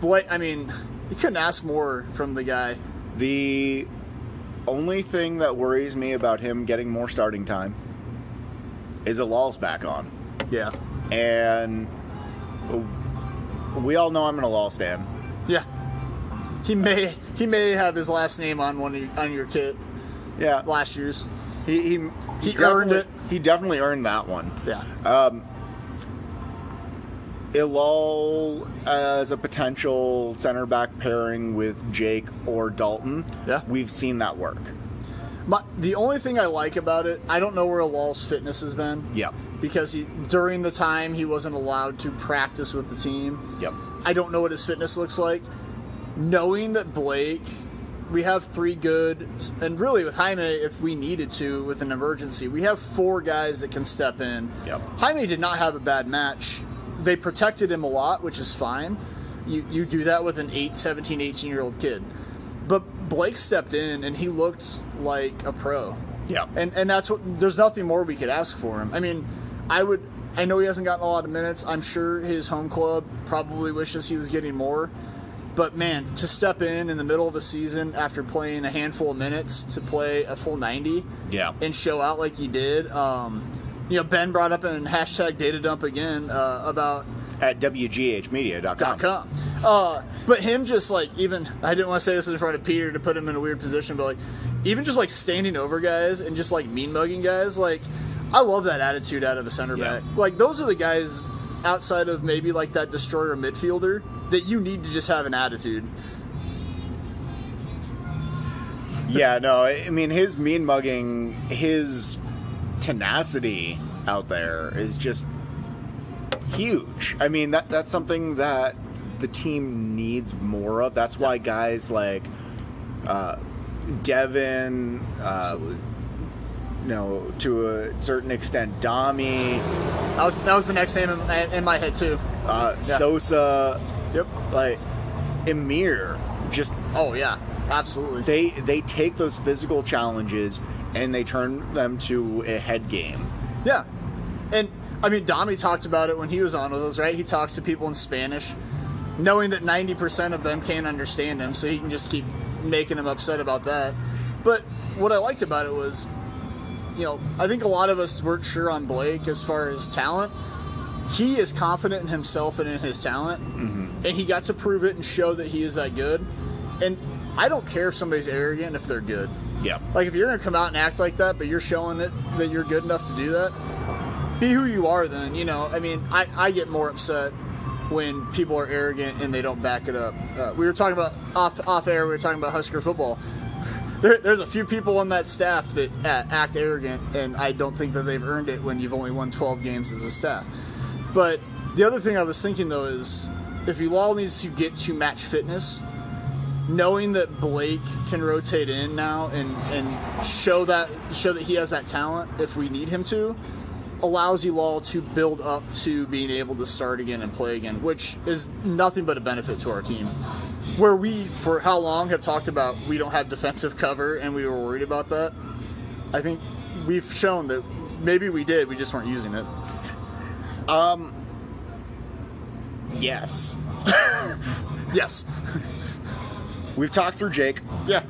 Blake. I mean, you couldn't ask more from the guy. The only thing that worries me about him getting more starting time is Illal's back on. Yeah. And we all know I'm an Illal stan. Yeah. He may he may have his last name on one your, on your kit Yeah, last year's. he he, He earned it. He definitely earned that one. Yeah. Um, Illal as a potential center back pairing with Jake or Dalton. Yeah. we've seen that work. My, the only thing I like about it, I don't know where Illal's fitness has been. Yep. Because he during the time he wasn't allowed to practice with the team. Yep. I don't know what his fitness looks like. Knowing that Blake, we have three good, and really with Jaime, if we needed to with an emergency, we have four guys that can step in. Yep. Jaime did not have a bad match. They protected him a lot, which is fine. You, you do that with an 8, 17, 18 year old kid. But Blake stepped in and he looked like a pro. Yeah. And and that's what there's nothing more we could ask for him. I mean, I would I know he hasn't gotten a lot of minutes. I'm sure his home club probably wishes he was getting more. But man, to step in in the middle of the season after playing a handful of minutes to play a full 90 Yeah. and show out like you did. Um, you know, Ben brought up in hashtag data dump again uh, about At WGHmedia.com. com. Uh, but him just like even I didn't want to say this in front of Peter to put him in a weird position, but like even just like standing over guys and just like mean mugging guys, like I love that attitude out of the center Yeah. back. Like those are the guys outside of maybe like that destroyer midfielder that you need to just have an attitude. yeah, no, I mean his mean mugging, his tenacity out there is just huge. I mean that that's something that the team needs more of. That's why guys like uh, Devin, uh, you know, to a certain extent, Dami, That was that was the next name in, in my head too. uh, Yeah. Sosa, Yep. like Emir, just Oh yeah, absolutely. they they take those physical challenges and they turn them to a head game. Yeah. And I mean, Dami talked about it when he was on with us, right? He talks to people in Spanish, knowing that 90% of them can't understand him, so he can just keep making them upset about that. But what I liked about it was, you know, I think a lot of us weren't sure on Blake as far as talent. He is confident in himself and in his talent, and he got to prove it and show that he is that good. And I don't care if somebody's arrogant if they're good. Yeah. Like if you're gonna come out and act like that, but you're showing it that you're good enough to do that, be who you are. Then you know. I mean, I, I get more upset when people are arrogant and they don't back it up. Uh, we were talking about off off air. We were talking about Husker football. There, there's a few people on that staff that uh, act arrogant, and I don't think that they've earned it when you've only won 12 games as a staff. But the other thing I was thinking though is, if Illal needs to get to match fitness, knowing that Blake can rotate in now and, and show that show that he has that talent if we need him to, allows Illal to build up to being able to start again and play again, which is nothing but a benefit to our team. Where we, for how long, have talked about we don't have defensive cover and we were worried about that. I think we've shown that maybe we did, we just weren't using it. Um Yes. Yes. We've talked through Jake. Yeah.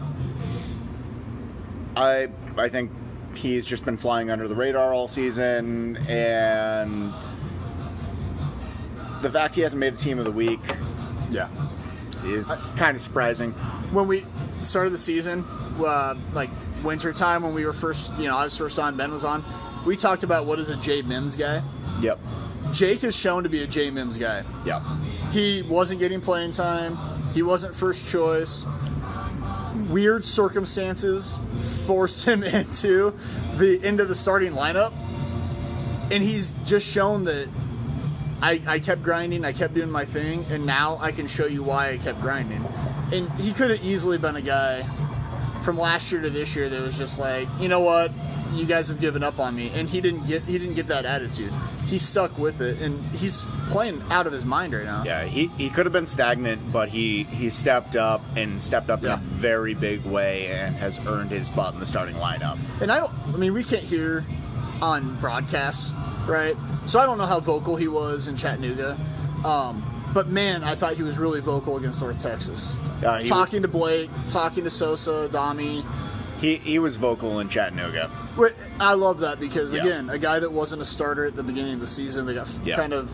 I I think he's just been flying under the radar all season and the fact he hasn't made a team of the week Yeah. Is kind of surprising. when we started the season, uh, like winter time when we were first, you know, I was first on, Ben was on. We talked about what is a Jay Mims guy. Yep. Jake is shown to be a Jay Mims guy. Yep. He wasn't getting playing time. He wasn't first choice. Weird circumstances forced him into the into the starting lineup, and he's just shown that I, I kept grinding, I kept doing my thing, and now I can show you why I kept grinding. And he could have easily been a guy from last year to this year that was just like, you know what, you guys have given up on me, and he didn't get he didn't get that attitude. He stuck with it, and he's playing out of his mind right now. Yeah, he, he could have been stagnant, but he, he stepped up and stepped up Yeah. in a very big way and has earned his spot in the starting lineup. And I don't, I mean, we can't hear on broadcasts, right? So I don't know how vocal he was in Chattanooga. Um, but man, I thought he was really vocal against North Texas. He- talking to Blake, talking to Sosa, Dami. He he was vocal in Chattanooga. I love that because, Yeah. again, a guy that wasn't a starter at the beginning of the season, they got Yeah. kind of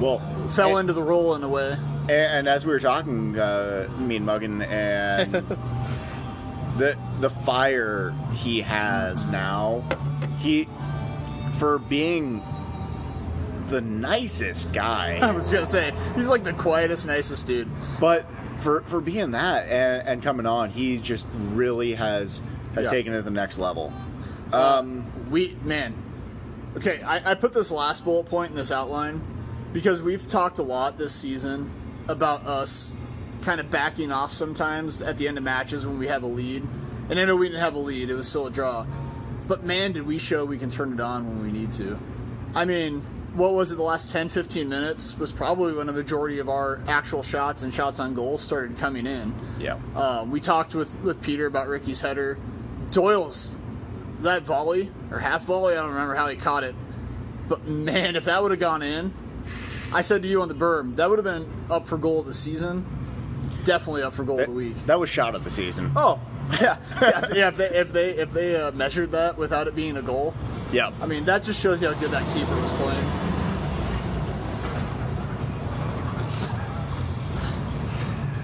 Well, fell and, into the role in a way. and, and as we were talking, uh, me and Muggin, and the the fire he has now, he for being the nicest guy. I was gonna say he's like the quietest, nicest dude. But for for being that and, and coming on, he just really has has Yeah. taken it to the next level. Um, we man. Okay, I, I put this last bullet point in this outline because we've talked a lot this season about us kind of backing off sometimes at the end of matches when we have a lead. And I know we didn't have a lead; it was still a draw. But man, did we show we can turn it on when we need to. I mean, what was it? The last 10, 15 minutes was probably when a majority of our actual shots and shots on goal started coming in. Yeah. Uh, we talked with, with Peter about Ricky's header. Doyle's that volley or half volley, I don't remember how he caught it. But man, if that would have gone in, I said to you on the berm, that would have been up for goal of the season. Definitely up for goal of the week. That was shot of the season. Oh, yeah, yeah. if- yeah if they if they if they uh, measured that without it being a goal, Yeah. I mean that just shows you how good that keeper was playing.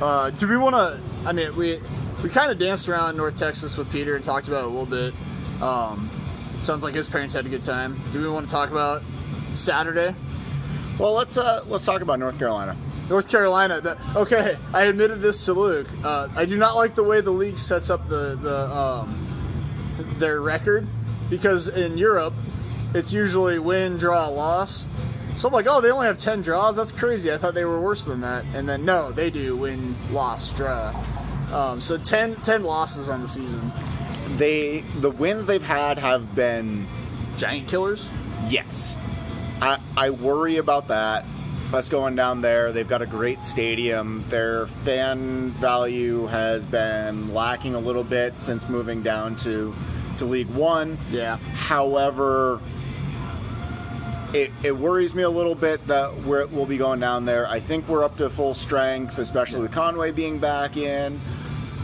Uh, do we want to? I mean, we we kind of danced around North Texas with Peter and talked about it a little bit. Um, sounds like his parents had a good time. Do we want to talk about Saturday? Well, let's uh let's talk about North Carolina. North Carolina. The, okay, I admitted this to Luke. Uh, I do not like the way the league sets up the the um, their record because in Europe it's usually win, draw, loss. So I'm like, oh, they only have ten draws. That's crazy. I thought they were worse than that. And then no, they do win, loss, draw. Um, so 10, 10 losses on the season. They the wins they've had have been Giant killers. yes. I I worry about that. Us going down there, they've got a great stadium. Their fan value has been lacking a little bit since moving down to to League One. Yeah. However, it, it worries me a little bit that we're, we'll be going down there. I think we're up to full strength, especially with Conway being back in.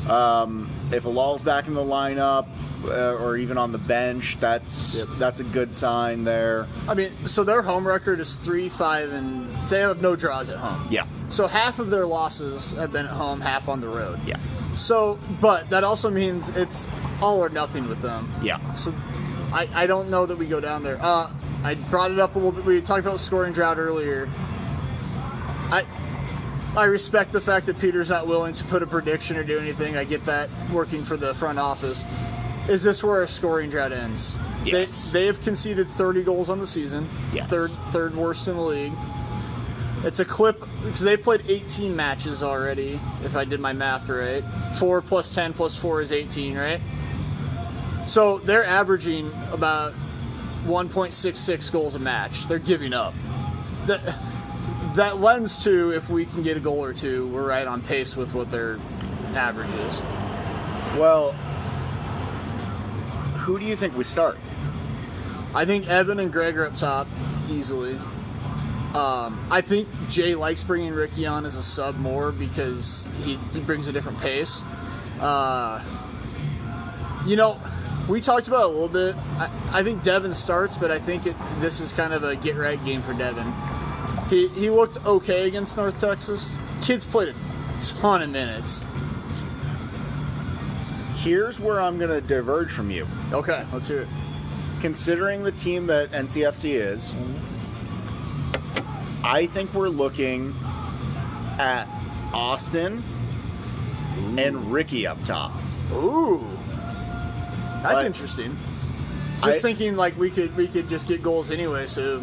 Um, if Illal's back in the lineup uh, or even on the bench, that's Yep. that's a good sign there. I mean, so their home record is three, five, and they have no draws at home. Yeah, So half of their losses have been at home, half on the road. yeah, So, but that also means it's all or nothing with them. yeah. So, I, I don't know that we go down there. Uh, I brought it up a little bit. We talked about scoring drought earlier. I I respect the fact that Peter's not willing to put a prediction or do anything. I get that working for the front office. Is this where a scoring drought ends? Yes. They, they have conceded 30 goals on the season. Yes. Third third worst in the league. It's a clip because they played 18 matches already. If I did my math right, four plus 10 plus four is 18, right? So they're averaging about 1.66 goals a match. They're giving up. That that lends to if we can get a goal or two, we're right on pace with what their average is. Well, who do you think we start? I think Evan and Greg are up top easily. Um, I think Jay likes bringing Ricky on as a sub more because he, he brings a different pace. Uh, you know, we talked about a little bit. I, I think Devin starts, but I think it, this is kind of a get right game for Devin. He, he looked okay against North Texas. Kids played a ton of minutes. Here's where I'm going to diverge from you. Okay, let's hear it. Considering the team that NCFC is, I think we're looking at Austin and Ricky up top. Ooh, that's But- interesting. Just I- thinking like we could we could just get goals anyway, so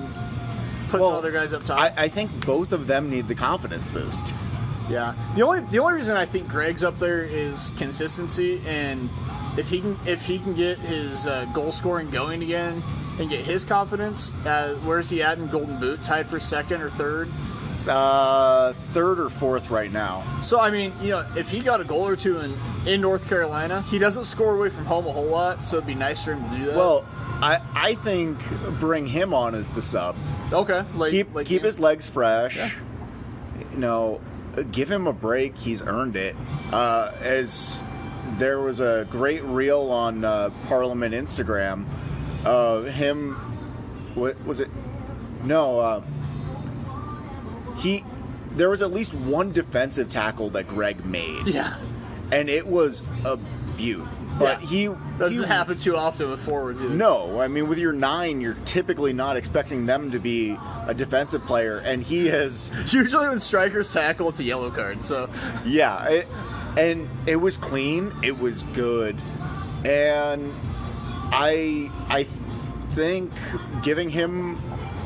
put some other guys up top. I, I think both of them need the confidence boost. Yeah. The only the only reason I think Greg's up there is consistency, and if he can if he can get his uh, goal scoring going again and get his confidence, uh, where's he at in Golden Boot? Tied for second or third. Uh, third or fourth right now. So I mean, you know, if he got a goal or two in in North Carolina, he doesn't score away from home a whole lot, so it'd be nice for him to do that. Well, I, I think bring him on as the sub. okay, like keep like keep his legs fresh. You know, give him a break. He's earned it. Uh, as there was a great reel on uh, Parliament Instagram of him. What was it? No, uh, he. There was at least one defensive tackle that Greg made, Yeah, and it was a beaut. But Yeah. he doesn't he happen too often with forwards either. no, I mean with your nine, you're typically not expecting them to be a defensive player, and he has, Usually when strikers tackle, it's a yellow card. So yeah, it, and it was clean, it was good, and I I think giving him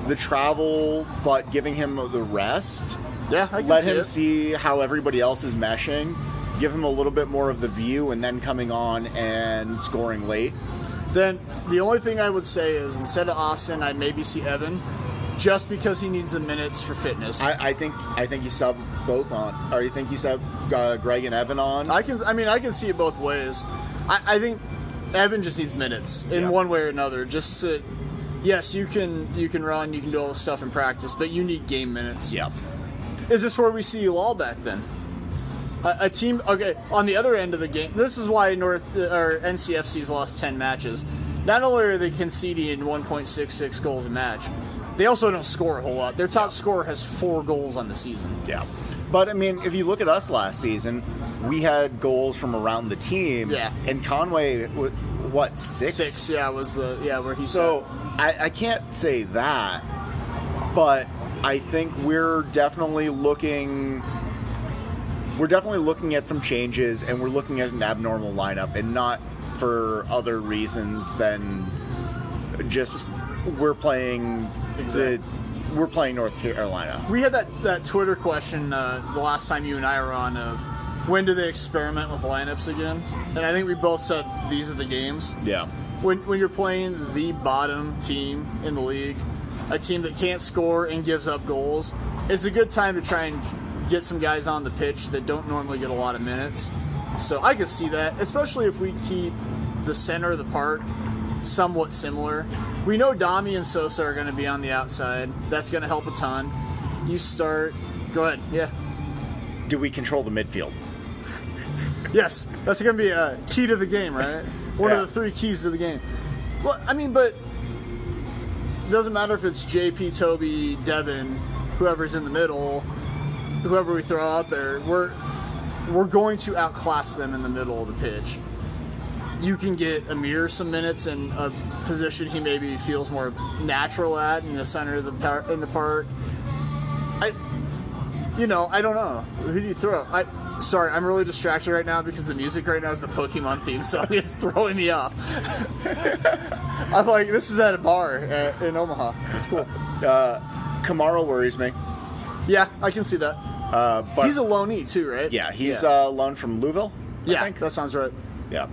the travel, but giving him the rest, yeah, let see him it. see how everybody else is meshing, give him a little bit more of the view, and then coming on and scoring late. Then the only thing I would say is instead of Austin, I'd maybe see Evan, just because he needs the minutes for fitness. I, I, I think I think you sub both on, or you think you sub uh, Greg and Evan on. I can, I mean, I can see it both ways. I, I think Evan just needs minutes in Yeah. one way or another. Just to, yes, you can you can run, you can do all this stuff in practice, but you need game minutes. yeah, Is this where we see you all back then? A, a team, okay, on the other end of the game. This is why North or NCFC's lost ten matches. Not only are they conceding 1.66 goals a match, they also don't score a whole lot. Their top scorer has four goals on the season. yeah. But I mean, if you look at us last season, we had goals from around the team. Yeah. And Conway, what six? Six, yeah, was the yeah where he So I, I can't say that, but I think we're definitely looking. We're definitely looking at some changes, and we're looking at an abnormal lineup, and not for other reasons than just we're playing. Exactly. The, we're playing North Carolina. We had that, that Twitter question uh, the last time you and I were on of when do they experiment with lineups again? And I think we both said these are the games. Yeah. When, when you're playing the bottom team in the league, a team that can't score and gives up goals, it's a good time to try and get some guys on the pitch that don't normally get a lot of minutes. So I could see that, especially if we keep the center of the park somewhat similar. We know Dami and Sosa are going to be on the outside. That's going to help a ton. You start. Go ahead. Yeah. Do we control the midfield? Yes, that's going to be a key to the game, right? One Yeah. of the three keys to the game. Well, I mean, but it doesn't matter if it's JP, Toby, Devin, whoever's in the middle, whoever we throw out there. We're we're going to outclass them in the middle of the pitch. You can get Amir some minutes in a position he maybe feels more natural at in the center of the par- in the park. I, you know, I don't know. Who do you throw? I sorry, I'm really distracted right now because the music right now is the Pokemon theme song. It's throwing me off. I'm like, this is at a bar at, in Omaha. It's cool. Uh, Kamara worries me. Yeah, I can see that. Uh, but He's a loanee too, right? yeah, he's uh, loaned from Louisville. I yeah, think. that sounds right. yeah.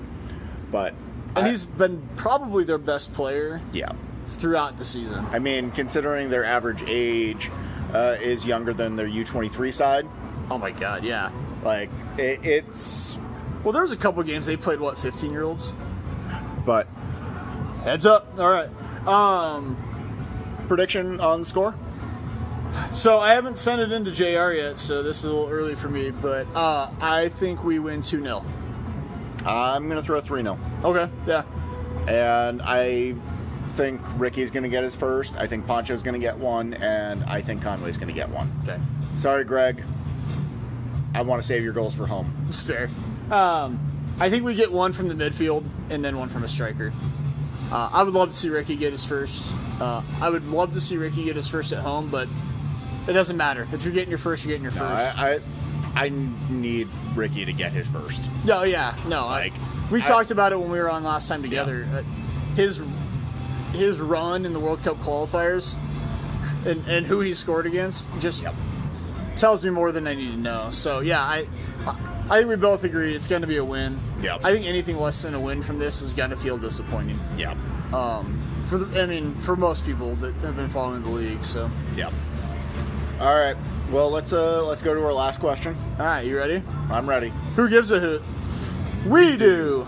But And I- he's been probably their best player yeah. throughout the season. I mean, considering their average age uh, is younger than their U23 side, Oh my god, yeah. like it, it's. Well, there was a couple games they played what 15 year olds. But Heads up. All right. Um. prediction on the score? So I haven't sent it into JR yet, so this is a little early for me. But uh, I think we win two 0 I'm gonna throw three 0 Okay. Yeah. and I think Ricky's gonna get his first. I think Poncho's gonna get one, and I think Conway's gonna get one. Okay. Sorry, Greg. I want to save your goals for home. It's fair. Um, I think we get one from the midfield and then one from a striker. Uh, I would love to see Ricky get his first. Uh, I would love to see Ricky get his first at home, but it doesn't matter. If you're getting your first, you're getting your No, first. I, I I need Ricky to get his first. No, yeah, no. Like, I, we I- talked about it when we were on last time together. Uh, his his run in the World Cup qualifiers and, and who he scored against just tells me more than I need to know. So yeah, I I, I think we both agree it's going to be a win. Yep. I think anything less than a win from this is going to feel disappointing. Yeah. Um, for the, I mean, for most people that have been following the league. So Yeah. All right. Well, let's uh let's go to our last question. all right, you ready? I'm ready. Who gives a hoot? We do.